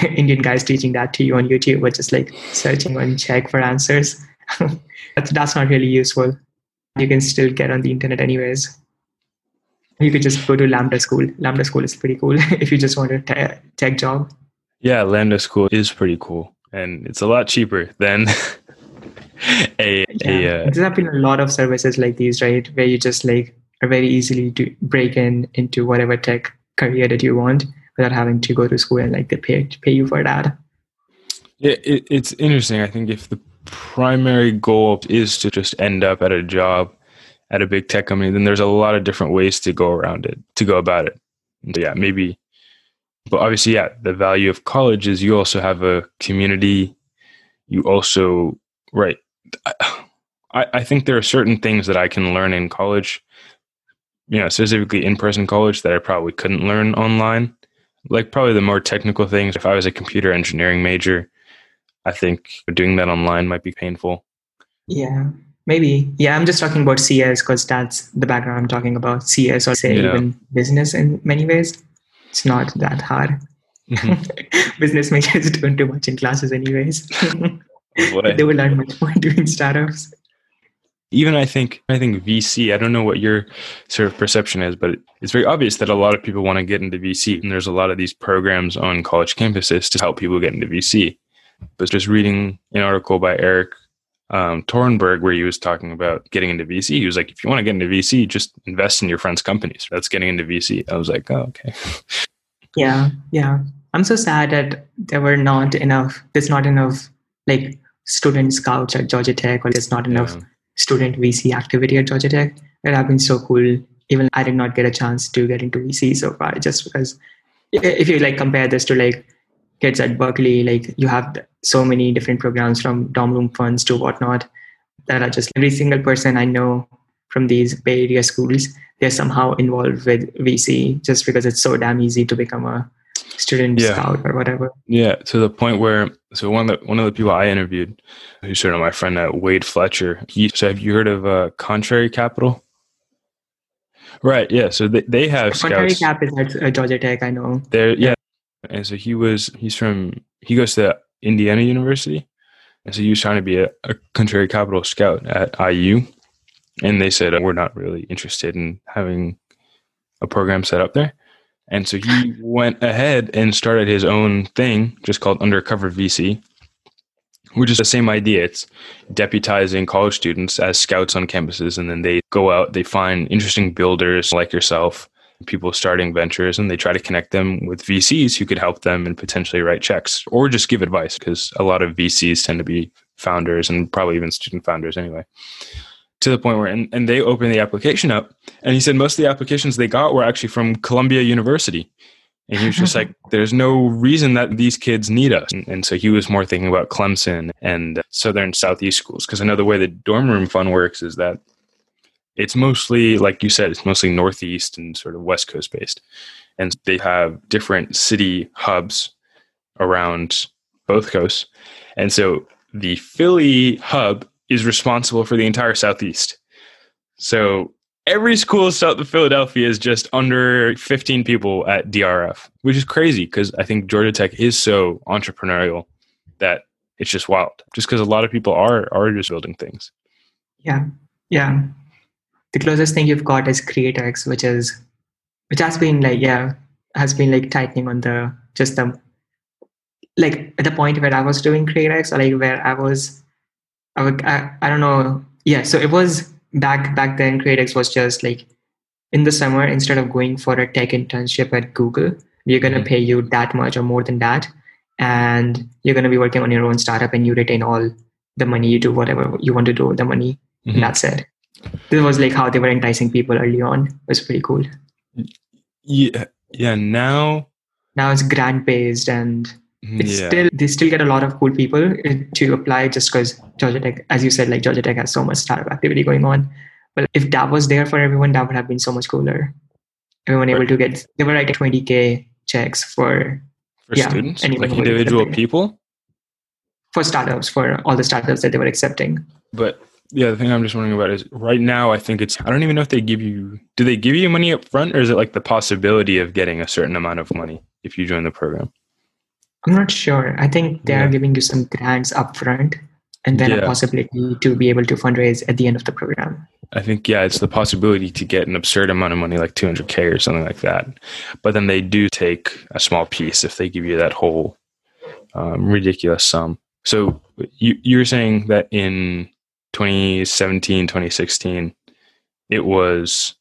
Indian guys teaching that to you on YouTube, but just like searching on Chegg for answers. that's, that's not really useful. You can still get on the internet anyways. You could just go to Lambda School. Lambda School is pretty cool if you just want a te- tech job. Yeah, Lambda School is pretty cool, and it's a lot cheaper than a. Yeah. a uh, There's been a lot of services like these, right, where you just like are very easily to break in into whatever tech career that you want without having to go to school and like they pay pay you for that. Yeah, it, it's interesting. I think if the primary goal is to just end up at a job at a big tech company, then there's a lot of different ways to go around it, to go about it. And yeah, maybe But obviously, yeah, the value of college is you also have a community. You also, right. I, I think there are certain things that I can learn in college, you know, specifically in person college that I probably couldn't learn online. Like, probably the more technical things. If I was a computer engineering major, I think doing that online might be painful. Yeah, maybe. Yeah, I'm just talking about CS because that's the background I'm talking about. CS or say yeah. even business in many ways it's not that hard. Mm-hmm. Business majors don't do much in classes, anyways. they will learn much more doing startups. Even I think I think VC. I don't know what your sort of perception is, but it's very obvious that a lot of people want to get into VC, and there's a lot of these programs on college campuses to help people get into VC. But just reading an article by Erik um, Torenberg where he was talking about getting into VC. He was like, if you want to get into VC, just invest in your friends' companies. That's getting into VC. I was like, oh, okay. Yeah, yeah. I'm so sad that there were not enough, there's not enough like student scouts at Georgia Tech or there's not enough yeah. Student VC activity at Georgia Tech. It have been so cool. Even I did not get a chance to get into VC so far just because if you like compare this to like kids at Berkeley, like you have so many different programs from dorm room funds to whatnot that are just every single person I know from these Bay Area schools, they're somehow involved with VC just because it's so damn easy to become a student yeah. scout or whatever. Yeah, to the point where so one of the one of the people I interviewed, who's sort of my friend uh, Wade Fletcher. He so have you heard of uh, Contrary Capital? Right. Yeah. So they, they have Contrary scouts. Cap is at Georgia Tech. I know. There. Yeah. And so he was, he's from, he goes to Indiana University. And so he was trying to be a, a contrary capital scout at IU. And they said, we're not really interested in having a program set up there. And so he went ahead and started his own thing, just called Undercover VC, which is the same idea. It's deputizing college students as scouts on campuses. And then they go out, they find interesting builders like yourself people starting ventures and they try to connect them with VCs who could help them and potentially write checks or just give advice because a lot of VCs tend to be founders and probably even student founders anyway. To the point where, and, and they opened the application up, and he said most of the applications they got were actually from Columbia University. And he was just like, there's no reason that these kids need us. And, and, so he was more thinking about Clemson and Southern Southeast schools. Because I know the way the dorm room fund works is that it's mostly like you said it's mostly northeast and sort of west coast based and they have different city hubs around both coasts and so the philly hub is responsible for the entire southeast. So every school south of philadelphia is just under 15 people at drf which is crazy because i think georgia tech is so entrepreneurial that it's just wild just because a lot of people are are just building things. Yeah yeah. The closest thing you've got is CreateX, which is which has been like yeah has been like tightening on the just the like at the point where I was doing CreateX or like where I was I, I, I don't know yeah so it was back back then CreateX was just like in the summer instead of going for a tech internship at Google we're going to mm-hmm. pay you that much or more than that and you're going to be working on your own startup and you retain all the money you do whatever you want to do with the money mm-hmm. that's it this was like how they were enticing people early on. It was pretty cool. Yeah, yeah. Now, now it's grant based, and Mm-hmm. it's yeah. still they still get a lot of cool people uh, to apply just because Georgia Tech, as you said, like Georgia Tech has so much startup activity going on. But if that was there for everyone, that would have been so much cooler. Everyone right. able to get they were like 20k checks for for yeah, students, like individual people for startups for all the startups that they were accepting. But yeah, the thing I'm just wondering about is right now, I think it's, I don't even know if they give you, do they give you money up front or is it like the possibility of getting a certain amount of money if you join the program? I'm not sure. I think they yeah. are giving you some grants upfront and then yeah. a possibility to be able to fundraise at the end of the program. I think, yeah, it's the possibility to get an absurd amount of money, like 200K or something like that. But then they do take a small piece if they give you that whole um, ridiculous sum. So you, you're saying that in 2017, 2016, it was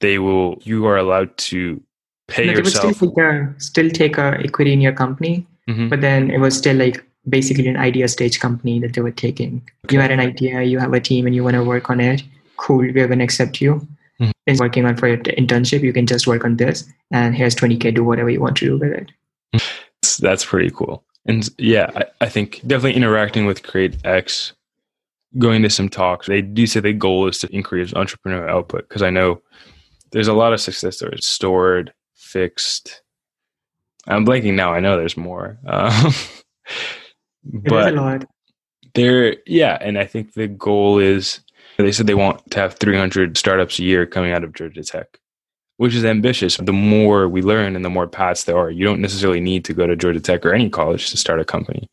they will you are allowed to pay no, yourself. Still take a, still take a equity in your company, mm-hmm. but then it was still like basically an idea stage company that they were taking. Okay. You had an idea, you have a team, and you want to work on it. Cool, we're going to accept you. Mm-hmm. working on for your internship, you can just work on this, and here's 20k. Do whatever you want to do with it. That's, pretty cool. And yeah, I, I think definitely interacting with Create X, going to some talks. They do say the goal is to increase entrepreneur output because I know there's a lot of success stories stored, fixed. I'm blanking now. I know there's more. Um, but there, yeah. And I think the goal is they said they want to have 300 startups a year coming out of Georgia Tech which is ambitious. The more we learn and the more paths there are, you don't necessarily need to go to Georgia Tech or any college to start a company.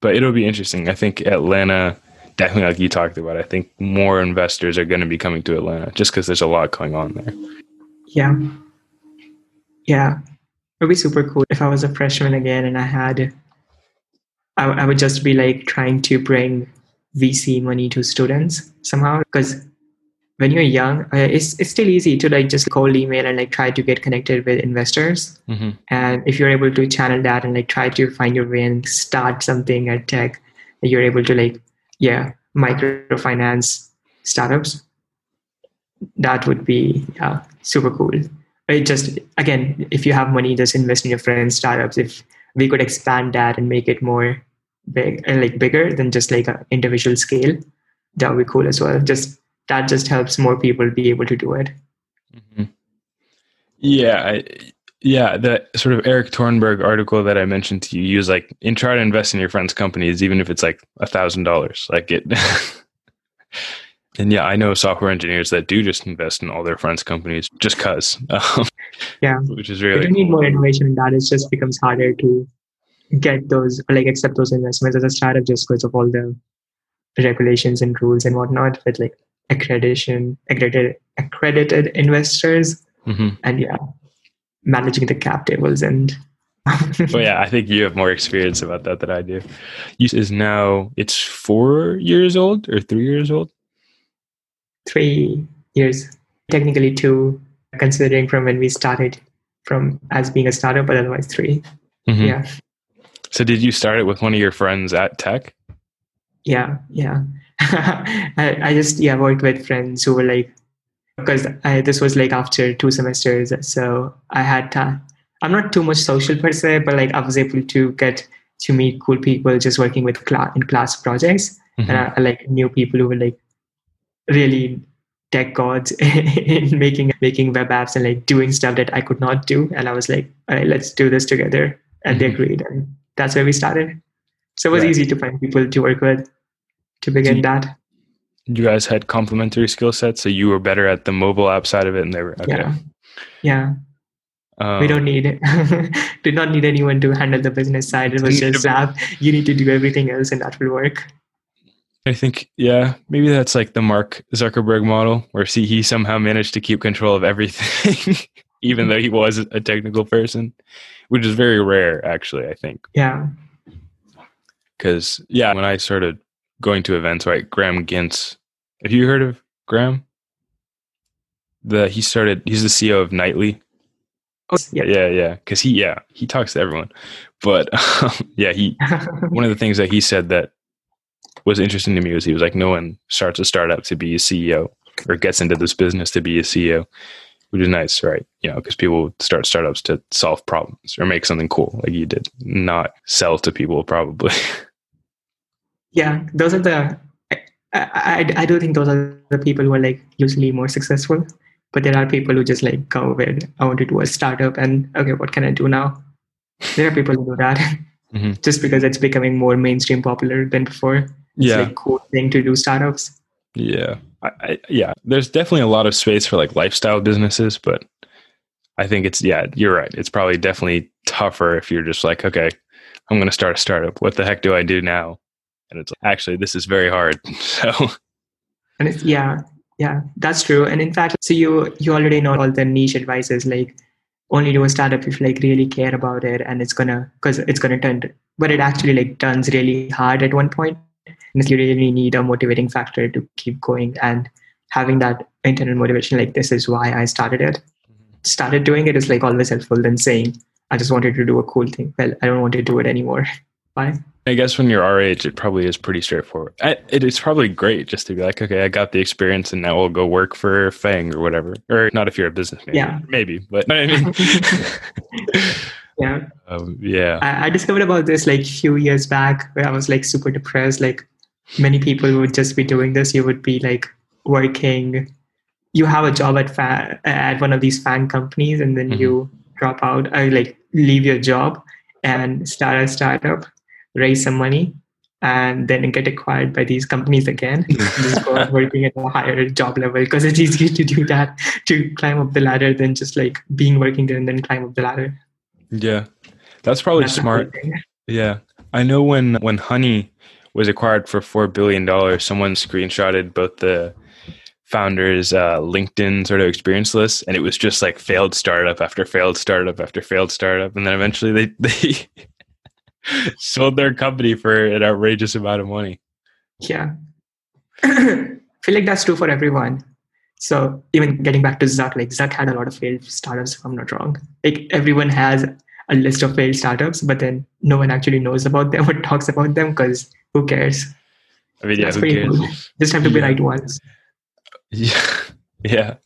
But it'll be interesting. I think Atlanta, definitely like you talked about, I think more investors are going to be coming to Atlanta just because there's a lot going on there. Yeah. Yeah. It would be super cool if I was a freshman again and I had, I, I would just be like trying to bring VC money to students somehow because when you're young, uh, it's it's still easy to like just cold email and like try to get connected with investors. Mm-hmm. And if you're able to channel that and like try to find your way and start something at tech, you're able to like yeah microfinance startups. That would be yeah, super cool. It just again, if you have money, just invest in your friends' startups. If we could expand that and make it more big, uh, like bigger than just like an individual scale, that would be cool as well. Just that just helps more people be able to do it. Mm-hmm. Yeah, I, yeah. The sort of Erik Torenberg article that I mentioned to you, use like in try to invest in your friend's companies, even if it's like a thousand dollars. Like it. and yeah, I know software engineers that do just invest in all their friends' companies just cause. Um, yeah, which is really. You need more innovation in that. It just becomes harder to get those like accept those investments as a startup just because of all the regulations and rules and whatnot. But like accreditation accredited accredited investors mm-hmm. and yeah managing the cap tables and well yeah i think you have more experience about that than i do you is now it's four years old or three years old three years technically two considering from when we started from as being a startup but otherwise 3 mm-hmm. yeah. So did you start it with one of your friends at tech? Yeah yeah. I, I just yeah worked with friends who were like because I, this was like after two semesters so i had time i'm not too much social per se but like i was able to get to meet cool people just working with class in class projects. Mm-hmm. and I, I like new people who were like really tech gods in making making web apps and like doing stuff that i could not do and i was like all right let's do this together and mm-hmm. they agreed and that's where we started so it was right. easy to find people to work with to begin you, that. You guys had complementary skill sets, so you were better at the mobile app side of it, and they were okay. Yeah, yeah. Um, we don't need it. did not need anyone to handle the business side. It was just app. You need to do everything else, and that will work. I think, yeah, maybe that's like the Mark Zuckerberg model, where see he somehow managed to keep control of everything, even though he was a technical person, which is very rare, actually. I think. Yeah. Because yeah, when I started going to events, right? Graham Gintz. Have you heard of Graham? The he started. He's the CEO of Nightly. Oh, yeah, yeah, yeah. Because he, yeah, he talks to everyone. But um, yeah, he. one of the things that he said that was interesting to me was he was like, no one starts a startup to be a CEO or gets into this business to be a CEO, which is nice, right? You know, because people start startups to solve problems or make something cool, like you did, not sell to people, probably. yeah those are the I, I, I do think those are the people who are like usually more successful but there are people who just like go with i want to do a startup and okay what can i do now there are people who do that mm-hmm. just because it's becoming more mainstream popular than before yeah. like cool thing to do startups? Yeah. I, I, yeah there's definitely a lot of space for like lifestyle businesses but i think it's yeah you're right. It's probably definitely tougher if you're just like okay i'm going to start a startup. What the heck do i do now? And it's like, actually this is very hard. So and it's yeah yeah that's true. And in fact so you you already know all the niche advices like only do a startup if you like really care about it and it's gonna because it's gonna turn but it actually like turns really hard at one point you really need a motivating factor to keep going and having that internal motivation like this is why i started it started doing it is like always helpful than saying i just wanted to do a cool thing well i don't want to do it anymore bye I guess when you're our age, it probably is pretty straightforward. I, it is probably great just to be like, okay, I got the experience, and now I'll go work for FAANG or whatever. Or not if you're a businessman, yeah, maybe, but I mean, Yeah. Um, yeah. I, I discovered about this like few years back where I was like super depressed. Like many people would just be doing this. You would be like working. You have a job at at one of these FAANG companies, and then Mhm. you drop out or like leave your job and start a startup, raise some money, and then get acquired by these companies again. just go working at a higher job level because it's easier to do that to climb up the ladder than just like being working there and then climb up the ladder. Yeah. That's probably That's smart. Yeah. I know when when Honey was acquired for 4 billion dollars, someone screenshotted both the founders uh, LinkedIn sort of experience list and it was just like failed startup after failed startup after failed startup and then eventually they they sold their company for an outrageous amount of money. Yeah. I feel like that's true for everyone. So even getting back to Zuck, like Zuck had a lot of failed startups, if I'm not wrong. Like everyone has a list of failed startups, but then no one actually knows about them or talks about them because who cares? I mean, yeah, That's pretty cares? cool. Just have to be Yeah. right ones. Yeah. Yeah.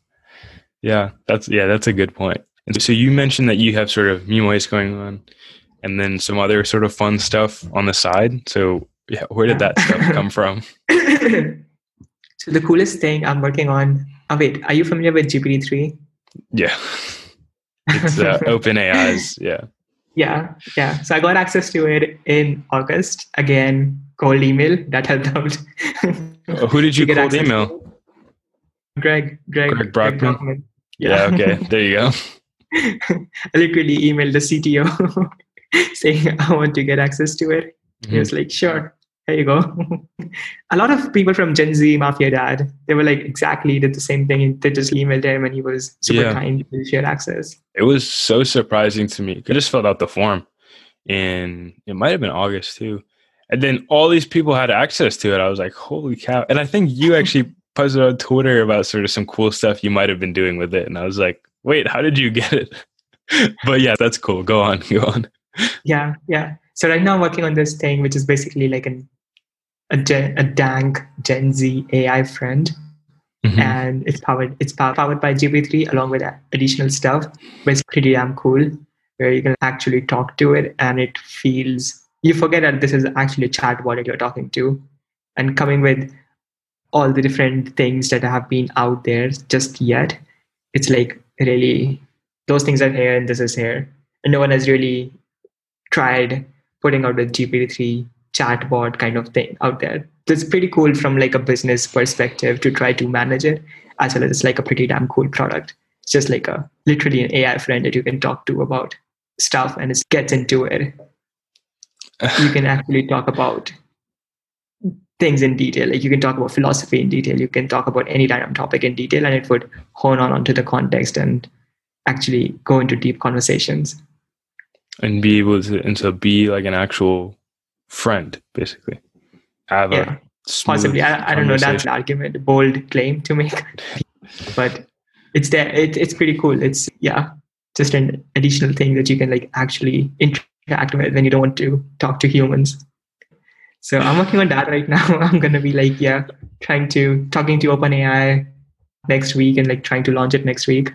Yeah. That's yeah, that's a good point. And so you mentioned that you have sort of Mimois going on and then some other sort of fun stuff on the side. So yeah, where did that stuff come from? so the coolest thing I'm working on. Oh wait, are you familiar with GPT-3? Yeah. It's uh, OpenAI's. Yeah. Yeah, yeah. So I got access to it in August. Again, cold email that helped out. Oh, Who did you get cold email? Greg, Greg, Greg Brockman? Brockman. Yeah. Okay. There you go. I literally emailed the CTO saying I want to get access to it. He Mm-hmm. was like, "Sure, here you go." a lot of people from Gen Z Mafia Dad, they were like exactly did the same thing. They just emailed him, and he was super Yeah. kind to share access. It was so surprising to me. I just filled out the form and it might have been August too. And then all these people had access to it. I was like, holy cow. And I think you actually posted on Twitter about sort of some cool stuff you might have been doing with it. And I was like, wait, how did you get it? but yeah, that's cool. Go on. Go on. Yeah, yeah. So right now I'm working on this thing, which is basically like an a, gen, a dank Gen Z AI friend. Mhm. and it's powered it's pow- powered by GPT-3 along with additional stuff. But it's pretty damn cool, where you can actually talk to it, and it feels you forget that this is actually a chatbot that you're talking to, and coming with all the different things that have been out there just yet, it's like really those things are here and this is here, and no one has really tried putting out a GPT-3 chatbot kind of thing out there. It's pretty cool from like a business perspective to try to manage it, as well as it's like a pretty damn cool product. It's just like a literally an AI friend that you can talk to about stuff and it gets into it. You can actually talk about things in detail. Like you can talk about philosophy in detail. You can talk about any random topic in detail, and it would hone on onto the context and actually go into deep conversations. and be able to, and to be like an actual friend, basically. Have Yeah. possibly. I, I don't know. That's an argument bold claim to make. But it's there. It, it's pretty cool. It's yeah just an additional thing that you can like actually interact with when you don't want to talk to humans. So i'm working on that right now. I'm gonna be like yeah trying to talking to openai next week and like trying to launch it next week.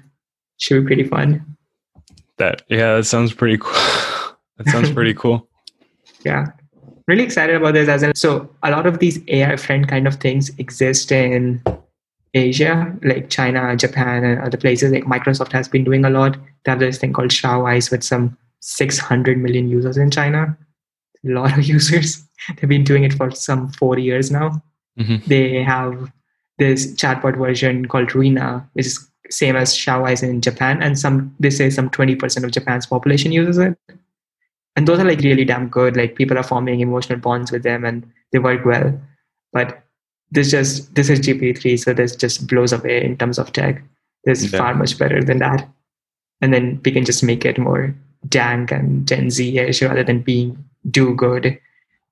Should be pretty fun. That yeah, that sounds pretty cool. that sounds pretty cool. yeah really excited about this as in so a lot of these ai friend kind of things exist in asia like china japan and other places. Like microsoft has been doing a lot. They have this thing called XiaoIce with some 600 million users in china. A lot of users. They've been doing it for some four years now. Mhm. they have this chatbot version called Rinna, which is same as XiaoIce in Japan, and some they say some 20% of Japan's population uses it. And those are like really damn good. Like people are forming emotional bonds with them and they work well. But this just this is GP3, so this just blows away in terms of tech. This is Yeah. far much better than that. And then we can just make it more dank and Gen Z-ish rather than being do good,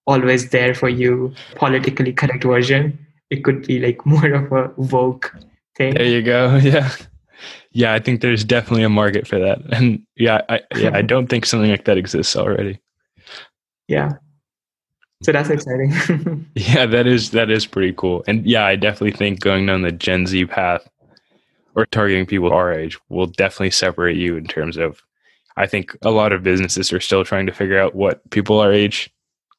always there for you, politically correct version. It could be like more of a woke thing. There you go. Yeah. Yeah, I think there's definitely a market for that. And yeah, I yeah, I don't think something like that exists already. Yeah. So that's exciting. Yeah, that is that is pretty cool. And yeah, I definitely think going down the Gen Z path or targeting people our age will definitely separate you in terms of I think a lot of businesses are still trying to figure out what people our age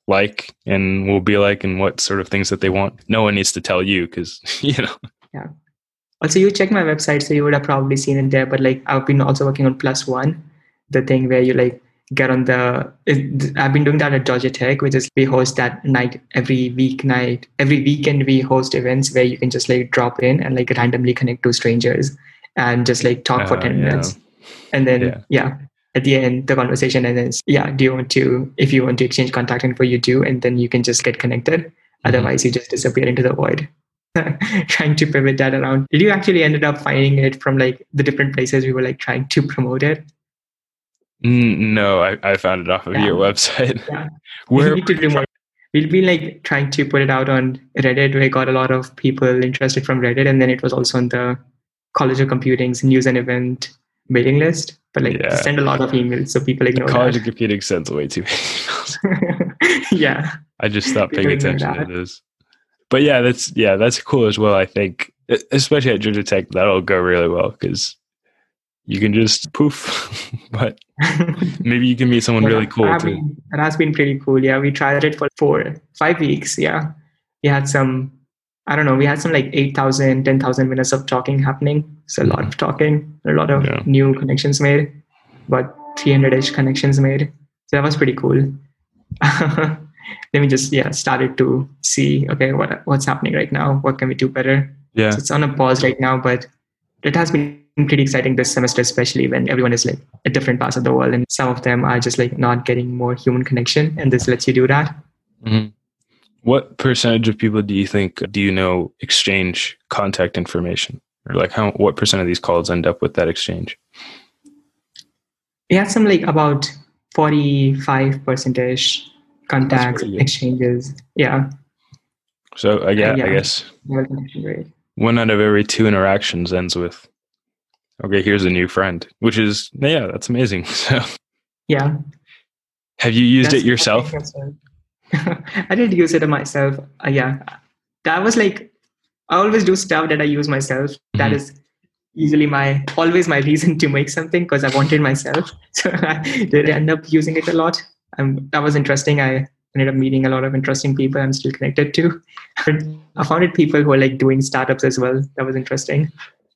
like and will be like and what sort of things that they want. No one needs to tell you because, you know. Yeah. Also, you check my website, so you would have probably seen it there. But like, I've been also working on Plus One, the thing where you like get on the. I've been doing that at Georgia Tech, which is we host that night every weeknight. Every weekend, we host events where you can just like drop in and like randomly connect to strangers and just like talk uh, for 10 yeah. minutes. And then, yeah. yeah at the end the conversation and then yeah do you want to if you want to exchange contact info you do and then you can just get connected mm-hmm. otherwise you just disappear into the void trying to pivot that around did you actually ended up finding it from like the different places we were like trying to promote it mm, no i, I found it off of yeah. your website yeah. where we need to do more we'll be like trying to put it out on reddit we got a lot of people interested from reddit and then it was also on the college of computing's news and event mailing list, but like yeah. send a lot of emails so people ignore. The College that. of Computing sends way too many emails. yeah, I just stopped paying attention to this. But yeah, that's yeah, that's cool as well. I think, especially at Georgia Tech, that'll go really well because you can just poof. but maybe you can meet someone yeah, really cool too. It has been pretty cool. Yeah, we tried it for four, five weeks. Yeah, we had some I don't know, we had some like 8,000, 10,000 minutes of talking happening. So a lot mm-hmm. of talking, a lot of yeah. new connections made, but 300 ish connections made. So that was pretty cool. then me just, yeah, started to see, okay, what what's happening right now? What can we do better? Yeah. So it's on a pause right now, but it has been pretty exciting this semester, especially when everyone is like at different parts of the world and some of them are just like not getting more human connection. And this lets you do that. Mm-hmm. What percentage of people do you think do you know exchange contact information? Or like how what percent of these calls end up with that exchange? We had some like about 45 percentage contacts exchanges. Yeah. So I guess, yeah. I guess one out of every two interactions ends with, okay, here's a new friend, which is, yeah, that's amazing. So, yeah. Have you used that's, it yourself? I did use it myself. Uh, yeah, that was like I always do stuff that I use myself. Mm-hmm. That is usually my always my reason to make something because I wanted myself. So I did end up using it a lot. Um, that was interesting. I ended up meeting a lot of interesting people I'm still connected to. I found it people who are like doing startups as well. That was interesting.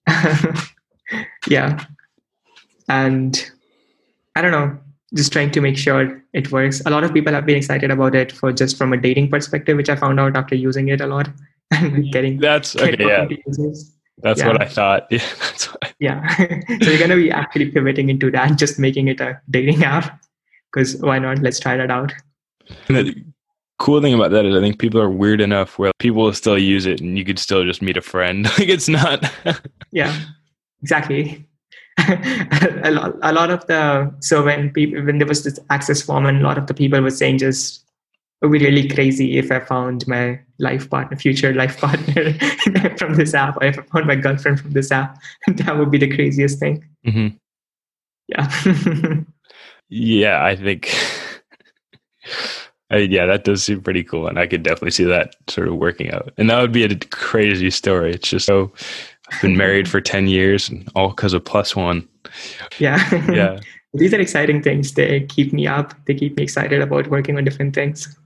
yeah. And I don't know just trying to make sure it works. A lot of people have been excited about it for just from a dating perspective, which I found out after using it a lot and getting that's okay. Yeah, that's yeah. what I thought. Yeah, that's what yeah. so you're gonna be actually pivoting into that, just making it a dating app. Because why not? Let's try that out. And the cool thing about that is, I think people are weird enough where people will still use it, and you could still just meet a friend. like it's not. yeah, exactly. a, lot, a lot of the so when people when there was this access form and a lot of the people were saying just it would be really crazy if I found my life partner, future life partner from this app, or if I found my girlfriend from this app. that would be the craziest thing. Mm-hmm. Yeah. Yeah, I think. yeah, that does seem pretty cool, and I could definitely see that sort of working out. And that would be a crazy story. It's just so I've been married for 10 years and all because of plus one. Yeah. Yeah. These are exciting things. They keep me up. They keep me excited about working on different things.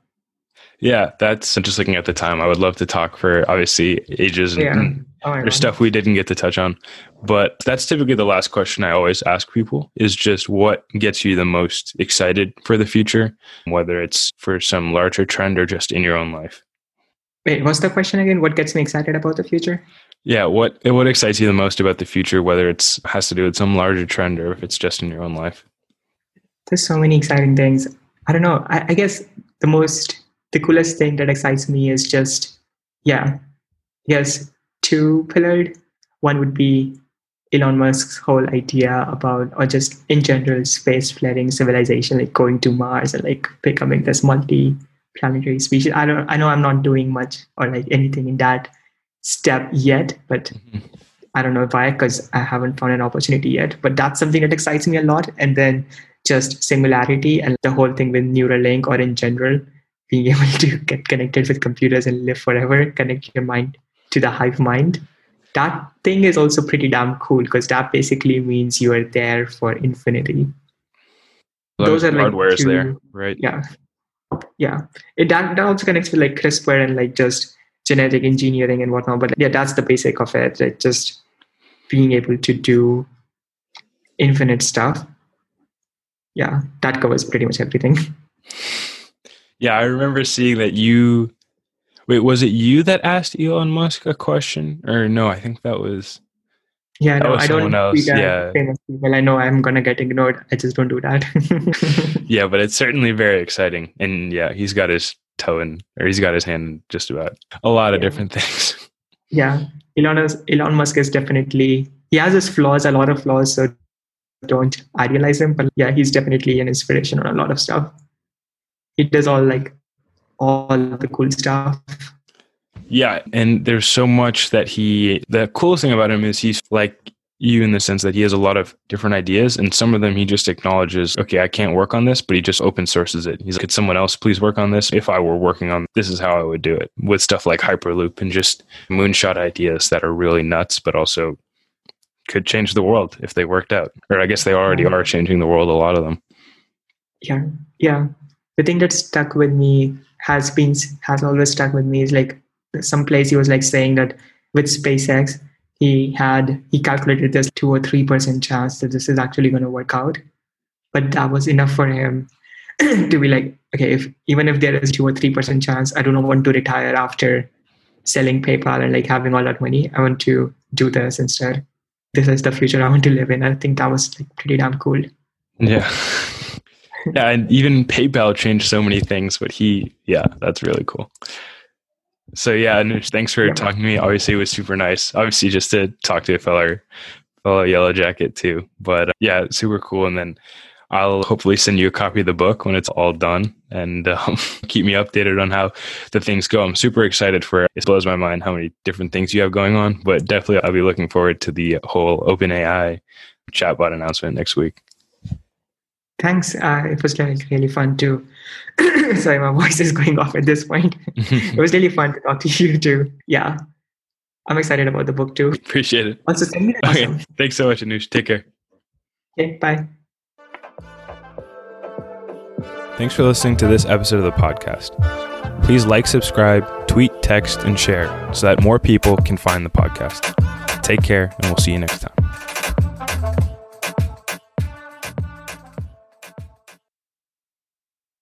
Yeah, that's just looking at the time. I would love to talk for obviously ages and, yeah. Oh, there's stuff we didn't get to touch on. But that's typically the last question I always ask people is just what gets you the most excited for the future, whether it's for some larger trend or just in your own life. Wait, what's the question again? What gets me excited about the future? Yeah, what what excites you the most about the future, whether it's has to do with some larger trend or if it's just in your own life? There's so many exciting things. I don't know. I, I guess the most the coolest thing that excites me is just yeah, yes, two pillared. One would be Elon Musk's whole idea about, or just in general, space faring civilization, like going to Mars and like becoming this multi-planetary species. I don't, I know I'm not doing much or like anything in that step yet, but mm-hmm. I don't know why because I haven't found an opportunity yet. But that's something that excites me a lot. And then just singularity and the whole thing with Neuralink or in general, being able to get connected with computers and live forever, connect your mind to the hive mind. That thing is also pretty damn cool because that basically means you are there for infinity. those are like hardware is there, right? yeah yeah it that, that also connects with like CRISPR and like just genetic engineering and whatnot but yeah that's the basic of it like just being able to do infinite stuff yeah that covers pretty much everything Yeah, I remember seeing that you. Wait, was it you that asked Elon Musk a question, or no? I think that was. yeah That no was i don't else, yeah. famous people i know i'm gonna get ignored i just don't do that Yeah, but it's certainly very exciting, and yeah, he's got his toe in, or he's got his hand in just about a lot of Yeah. different things. yeah elon, is, elon musk is definitely he has his flaws a lot of flaws so don't idealize him but yeah he's definitely an inspiration on a lot of stuff he does all like all the cool stuff Yeah, and there's so much that he. The coolest thing about him is he's like you in the sense that he has a lot of different ideas, and some of them he just acknowledges, okay, I can't work on this, but he just open sources it. He's like, could someone else please work on this? If I were working on this, is how I would do it with stuff like Hyperloop and just moonshot ideas that are really nuts, but also could change the world if they worked out. Or I guess they already are changing the world. A lot of them. yeah yeah the thing that stuck with me has been has always stuck with me is like some place he was like saying that with spacex he had he calculated there's two or three percent chance that this is actually going to work out. But that was enough for him to be like okay if even if there is two or three percent chance i don't want to retire after selling paypal and like having all that money. I want to do this instead. This is the future i want to live in. I think that was like pretty damn cool. Yeah. yeah, and even PayPal changed so many things, but he, yeah, that's really cool. So yeah, Anush, thanks for Yeah. talking to me. Obviously, it was super nice. Obviously, just to talk to a fellow, fellow Yellow Jacket too. But uh, yeah, super cool. And then I'll hopefully send you a copy of the book when it's all done, and um, keep me updated on how the things go. I'm super excited for it. It blows my mind how many different things you have going on. But definitely, I'll be looking forward to the whole OpenAI chatbot announcement next week. Thanks. Uh, it was like really fun too. Sorry, my voice is going off at this point. It was really fun to talk to you too. Yeah, I'm excited about the book too. Appreciate it. Also, send me the Okay. awesome. Thanks so much, Anush. Take care. Okay, bye. Thanks for listening to this episode of the podcast. Please like, subscribe, tweet, text, and share so that more people can find the podcast. Take care, and we'll see you next time.